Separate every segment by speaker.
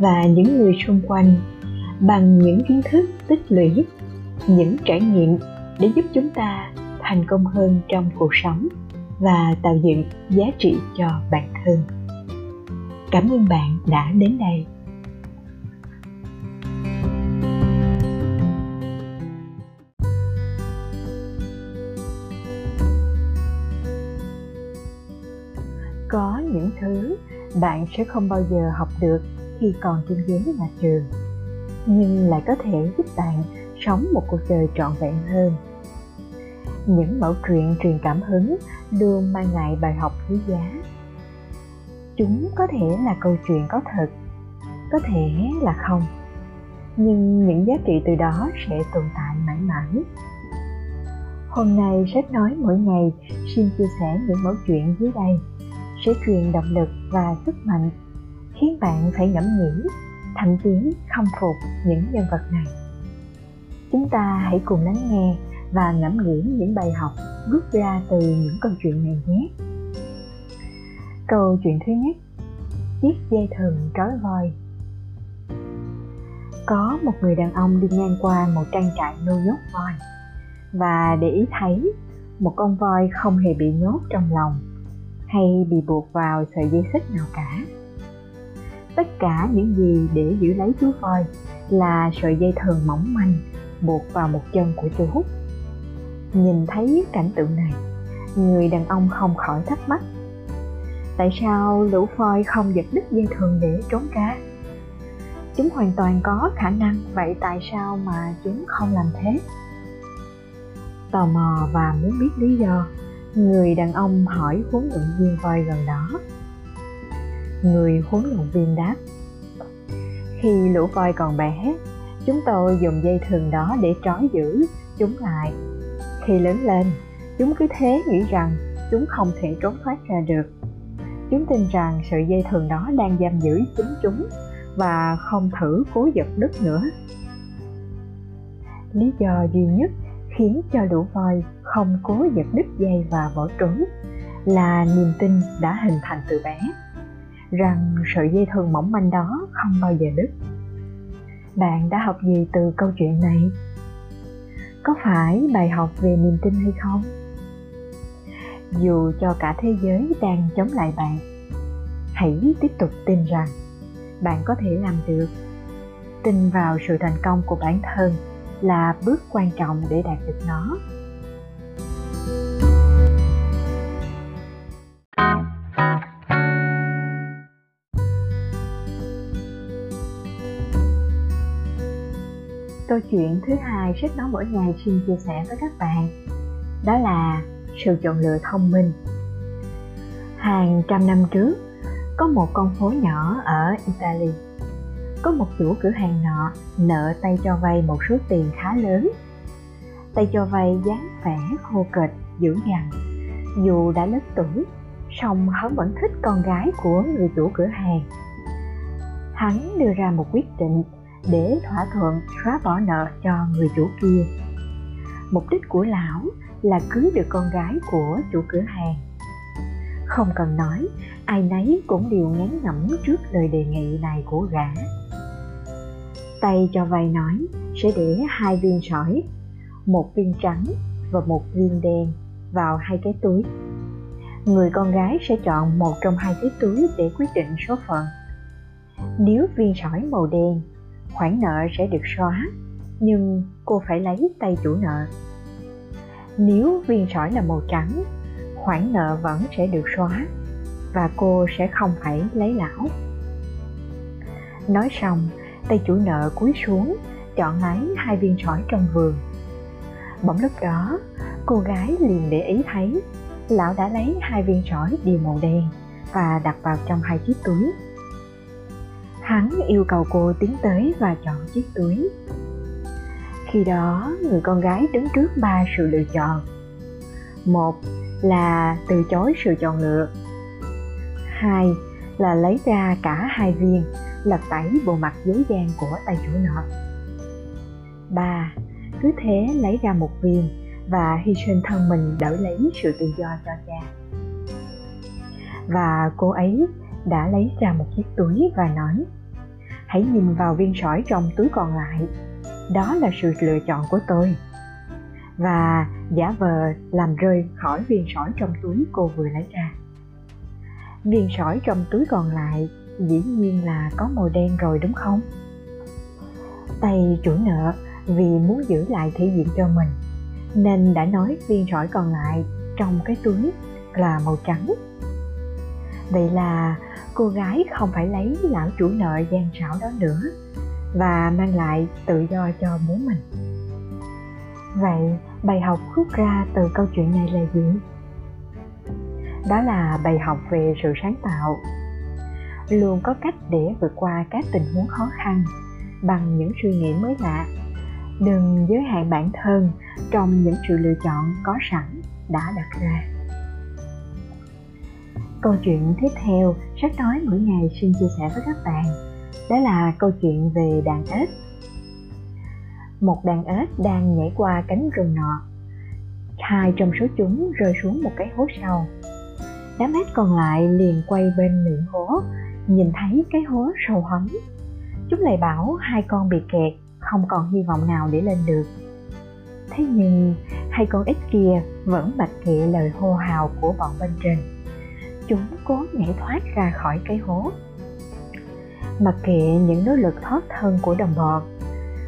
Speaker 1: và những người xung quanh bằng những kiến thức tích lũy, những trải nghiệm để giúp chúng ta thành công hơn trong cuộc sống và tạo dựng giá trị cho bản thân. Cảm ơn bạn đã đến đây. Có những thứ bạn sẽ không bao giờ học được khi còn trên ghế nhà trường, nhưng lại có thể giúp bạn sống một cuộc đời trọn vẹn hơn. Những mẫu chuyện truyền cảm hứng luôn mang lại bài học quý giá. Chúng có thể là câu chuyện có thật, có thể là không, nhưng những giá trị từ đó sẽ tồn tại mãi mãi. Hôm nay sách nói mỗi ngày xin chia sẻ những mẫu chuyện dưới đây. Sẽ truyền động lực và sức mạnh khiến bạn phải ngẫm nghĩ, thậm chí khâm phục những nhân vật này. Chúng ta hãy cùng lắng nghe và ngẫm nghĩ những bài học rút ra từ những câu chuyện này nhé. Câu chuyện thứ nhất, chiếc dây thừng trói voi. Có một người đàn ông đi ngang qua một trang trại nuôi nhốt voi, và để ý thấy, một con voi không hề bị nhốt trong lòng hay bị buộc vào sợi dây xích nào cả tất cả những gì để giữ lấy chú voi là sợi dây thừng mỏng manh buộc vào một chân của chú nhìn thấy cảnh tượng này, người đàn ông không khỏi thắc mắc, tại sao lũ voi không giật đứt dây thừng để trốn cá? chúng hoàn toàn có khả năng, vậy tại sao mà chúng không làm thế? Tò mò và muốn biết lý do, người đàn ông hỏi huấn luyện viên voi gần đó người huấn luyện viên đáp. Khi lũ voi còn bé, chúng tôi dùng dây thừng đó để trói giữ chúng lại. Khi lớn lên, chúng cứ thế nghĩ rằng chúng không thể trốn thoát ra được. Chúng tin rằng sợi dây thừng đó đang giam giữ chính chúng và không thử cố giật đứt nữa. Lý do duy nhất khiến cho lũ voi không cố giật đứt dây và bỏ trốn là niềm tin đã hình thành từ bé rằng sợi dây thừng mỏng manh đó không bao giờ đứt. Bạn đã học gì từ câu chuyện này? Có phải bài học về niềm tin hay không? Dù cho cả thế giới đang chống lại bạn, hãy tiếp tục tin rằng bạn có thể làm được. Tin vào sự thành công của bản thân là bước quan trọng để đạt được nó. Câu chuyện thứ hai sách nói mỗi ngày xin chia sẻ với các bạn. Đó là sự chọn lựa thông minh. Hàng trăm năm trước, có một con phố nhỏ ở italy. Có một chủ cửa hàng nọ nợ tay cho vay một số tiền khá lớn. Tay cho vay dáng vẻ khô kệch, dữ dằn. Dù đã lớn tuổi, song hắn vẫn thích con gái của người chủ cửa hàng. Hắn đưa ra một quyết định để thỏa thuận xóa bỏ nợ cho người chủ kia. Mục đích của lão là cưới được con gái của chủ cửa hàng. Không cần nói, ai nấy cũng đều ngán ngẩm trước lời đề nghị này của gã. Tay cho vay nói, sẽ để hai viên sỏi, một viên trắng và một viên đen vào hai cái túi. Người con gái sẽ chọn một trong hai cái túi để quyết định số phận. Nếu viên sỏi màu đen khoản nợ sẽ được xóa, nhưng cô phải lấy tay chủ nợ. Nếu viên sỏi là màu trắng, khoản nợ vẫn sẽ được xóa và cô sẽ không phải lấy lão. Nói xong, tay chủ nợ cúi xuống, chọn lấy hai viên sỏi trong vườn. Bỗng lúc đó, cô gái liền để ý thấy, lão đã lấy hai viên sỏi đều màu đen và đặt vào trong hai chiếc túi hắn yêu cầu cô tiến tới và chọn chiếc túi. Khi đó, người con gái đứng trước ba sự lựa chọn. Một là từ chối sự chọn lựa. Hai là lấy ra cả hai viên lật tẩy bộ mặt dối gian của tay chủ nợ ba cứ thế lấy ra một viên và hy sinh thân mình đỡ lấy sự tự do cho cha. Và cô ấy đã lấy ra một chiếc túi và nói hãy nhìn vào viên sỏi trong túi còn lại. Đó là sự lựa chọn của tôi. Và giả vờ làm rơi khỏi viên sỏi trong túi cô vừa lấy ra. Viên sỏi trong túi còn lại dĩ nhiên là có màu đen rồi đúng không? Tay chủ nợ, vì muốn giữ lại thể diện cho mình, nên đã nói viên sỏi còn lại trong cái túi là màu trắng. Vậy là cô gái không phải lấy lão chủ nợ gian xảo đó nữa và mang lại tự do cho bố mình. Vậy bài học rút ra từ câu chuyện này là gì? Đó là bài học về sự sáng tạo. Luôn có cách để vượt qua các tình huống khó khăn bằng những suy nghĩ mới lạ. Đừng giới hạn bản thân trong những sự lựa chọn có sẵn đã đặt ra câu chuyện tiếp theo sách nói mỗi ngày xin chia sẻ với các bạn. Đó là câu chuyện về đàn ếch. Một đàn ếch đang nhảy qua cánh rừng nọ. Hai trong số chúng rơi xuống một cái hố sâu. Đám ếch còn lại liền quay bên miệng hố, nhìn thấy cái hố sâu hấm. Chúng lại bảo hai con bị kẹt, không còn hy vọng nào để lên được. Thế nhưng hai con ếch kia vẫn bạch kệ lời hô hào của bọn bên trên chúng cố nhảy thoát ra khỏi cái hố. Mặc kệ những nỗ lực thoát thân của đồng bọn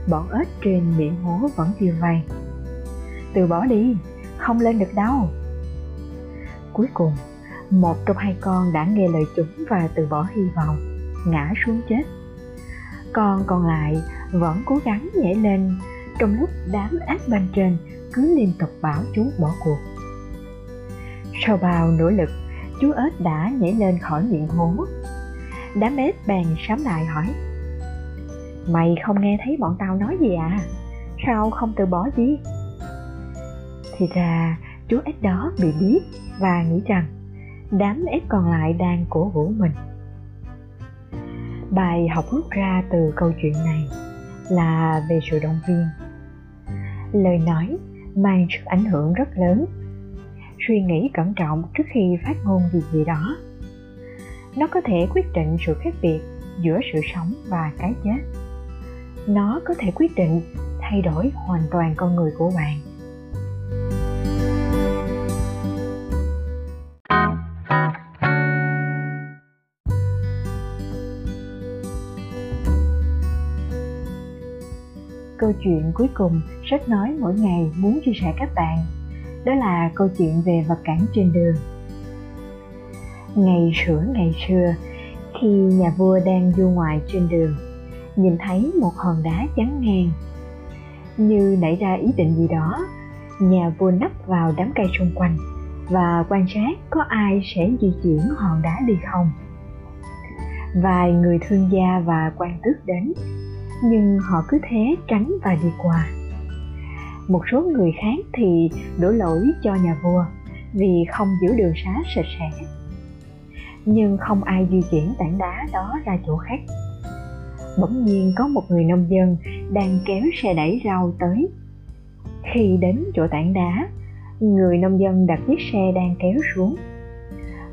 Speaker 1: bọn ếch trên miệng hố vẫn kêu vang. Từ bỏ đi, không lên được đâu. Cuối cùng, một trong hai con đã nghe lời chúng và từ bỏ hy vọng, ngã xuống chết. Con còn lại vẫn cố gắng nhảy lên trong lúc đám ác bên trên cứ liên tục bảo chúng bỏ cuộc. Sau bao nỗ lực chú ếch đã nhảy lên khỏi miệng hố đám ếch bèn sám lại hỏi, mày không nghe thấy bọn tao nói gì à? Sao không từ bỏ gì thì ra chú ếch đó bị biết và nghĩ rằng đám ếch còn lại đang cổ vũ mình. Bài học rút ra từ câu chuyện này là về sự động viên. Lời nói mang sức ảnh hưởng rất lớn suy nghĩ cẩn trọng trước khi phát ngôn gì gì đó. Nó có thể quyết định sự khác biệt giữa sự sống và cái chết. Nó có thể quyết định thay đổi hoàn toàn con người của bạn. Câu chuyện cuối cùng sách nói mỗi ngày muốn chia sẻ các bạn đó là câu chuyện về vật cản trên đường. Ngày sửa ngày xưa khi nhà vua đang du ngoại trên đường, nhìn thấy một hòn đá chắn ngang. Như nảy ra ý định gì đó, nhà vua nấp vào đám cây xung quanh và quan sát có ai sẽ di chuyển hòn đá đi không. Vài người thương gia và quan tước đến, nhưng họ cứ thế tránh và đi qua một số người khác thì đổ lỗi cho nhà vua vì không giữ đường xá sạch sẽ. Nhưng không ai di chuyển tảng đá đó ra chỗ khác. Bỗng nhiên có một người nông dân đang kéo xe đẩy rau tới. Khi đến chỗ tảng đá, người nông dân đặt chiếc xe đang kéo xuống.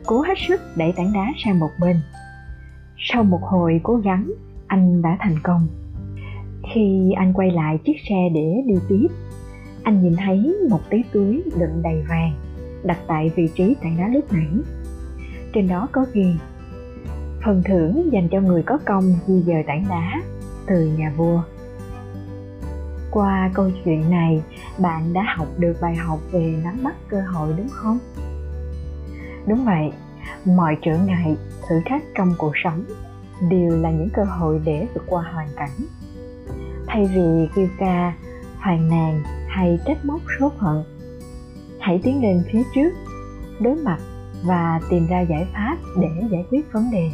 Speaker 1: Cố hết sức đẩy tảng đá sang một bên. Sau một hồi cố gắng, anh đã thành công. Khi anh quay lại chiếc xe để đi tiếp anh nhìn thấy một tí túi đựng đầy vàng đặt tại vị trí tảng đá lúc nãy. Trên đó có ghi, phần thưởng dành cho người có công di dời tảng đá từ nhà vua. Qua câu chuyện này, bạn đã học được bài học về nắm bắt cơ hội đúng không? Đúng vậy, mọi trở ngại, thử thách trong cuộc sống đều là những cơ hội để vượt qua hoàn cảnh. Thay vì kêu ca phàn nàn hay trách móc số phận. Hãy tiến lên phía trước, đối mặt và tìm ra giải pháp để giải quyết vấn đề.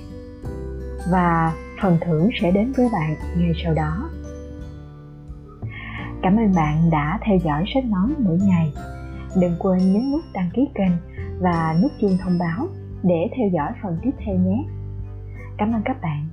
Speaker 1: Và phần thưởng sẽ đến với bạn ngay sau đó. Cảm ơn bạn đã theo dõi sách nói mỗi ngày. Đừng quên nhấn nút đăng ký kênh và nút chuông thông báo để theo dõi phần tiếp theo nhé. Cảm ơn các bạn.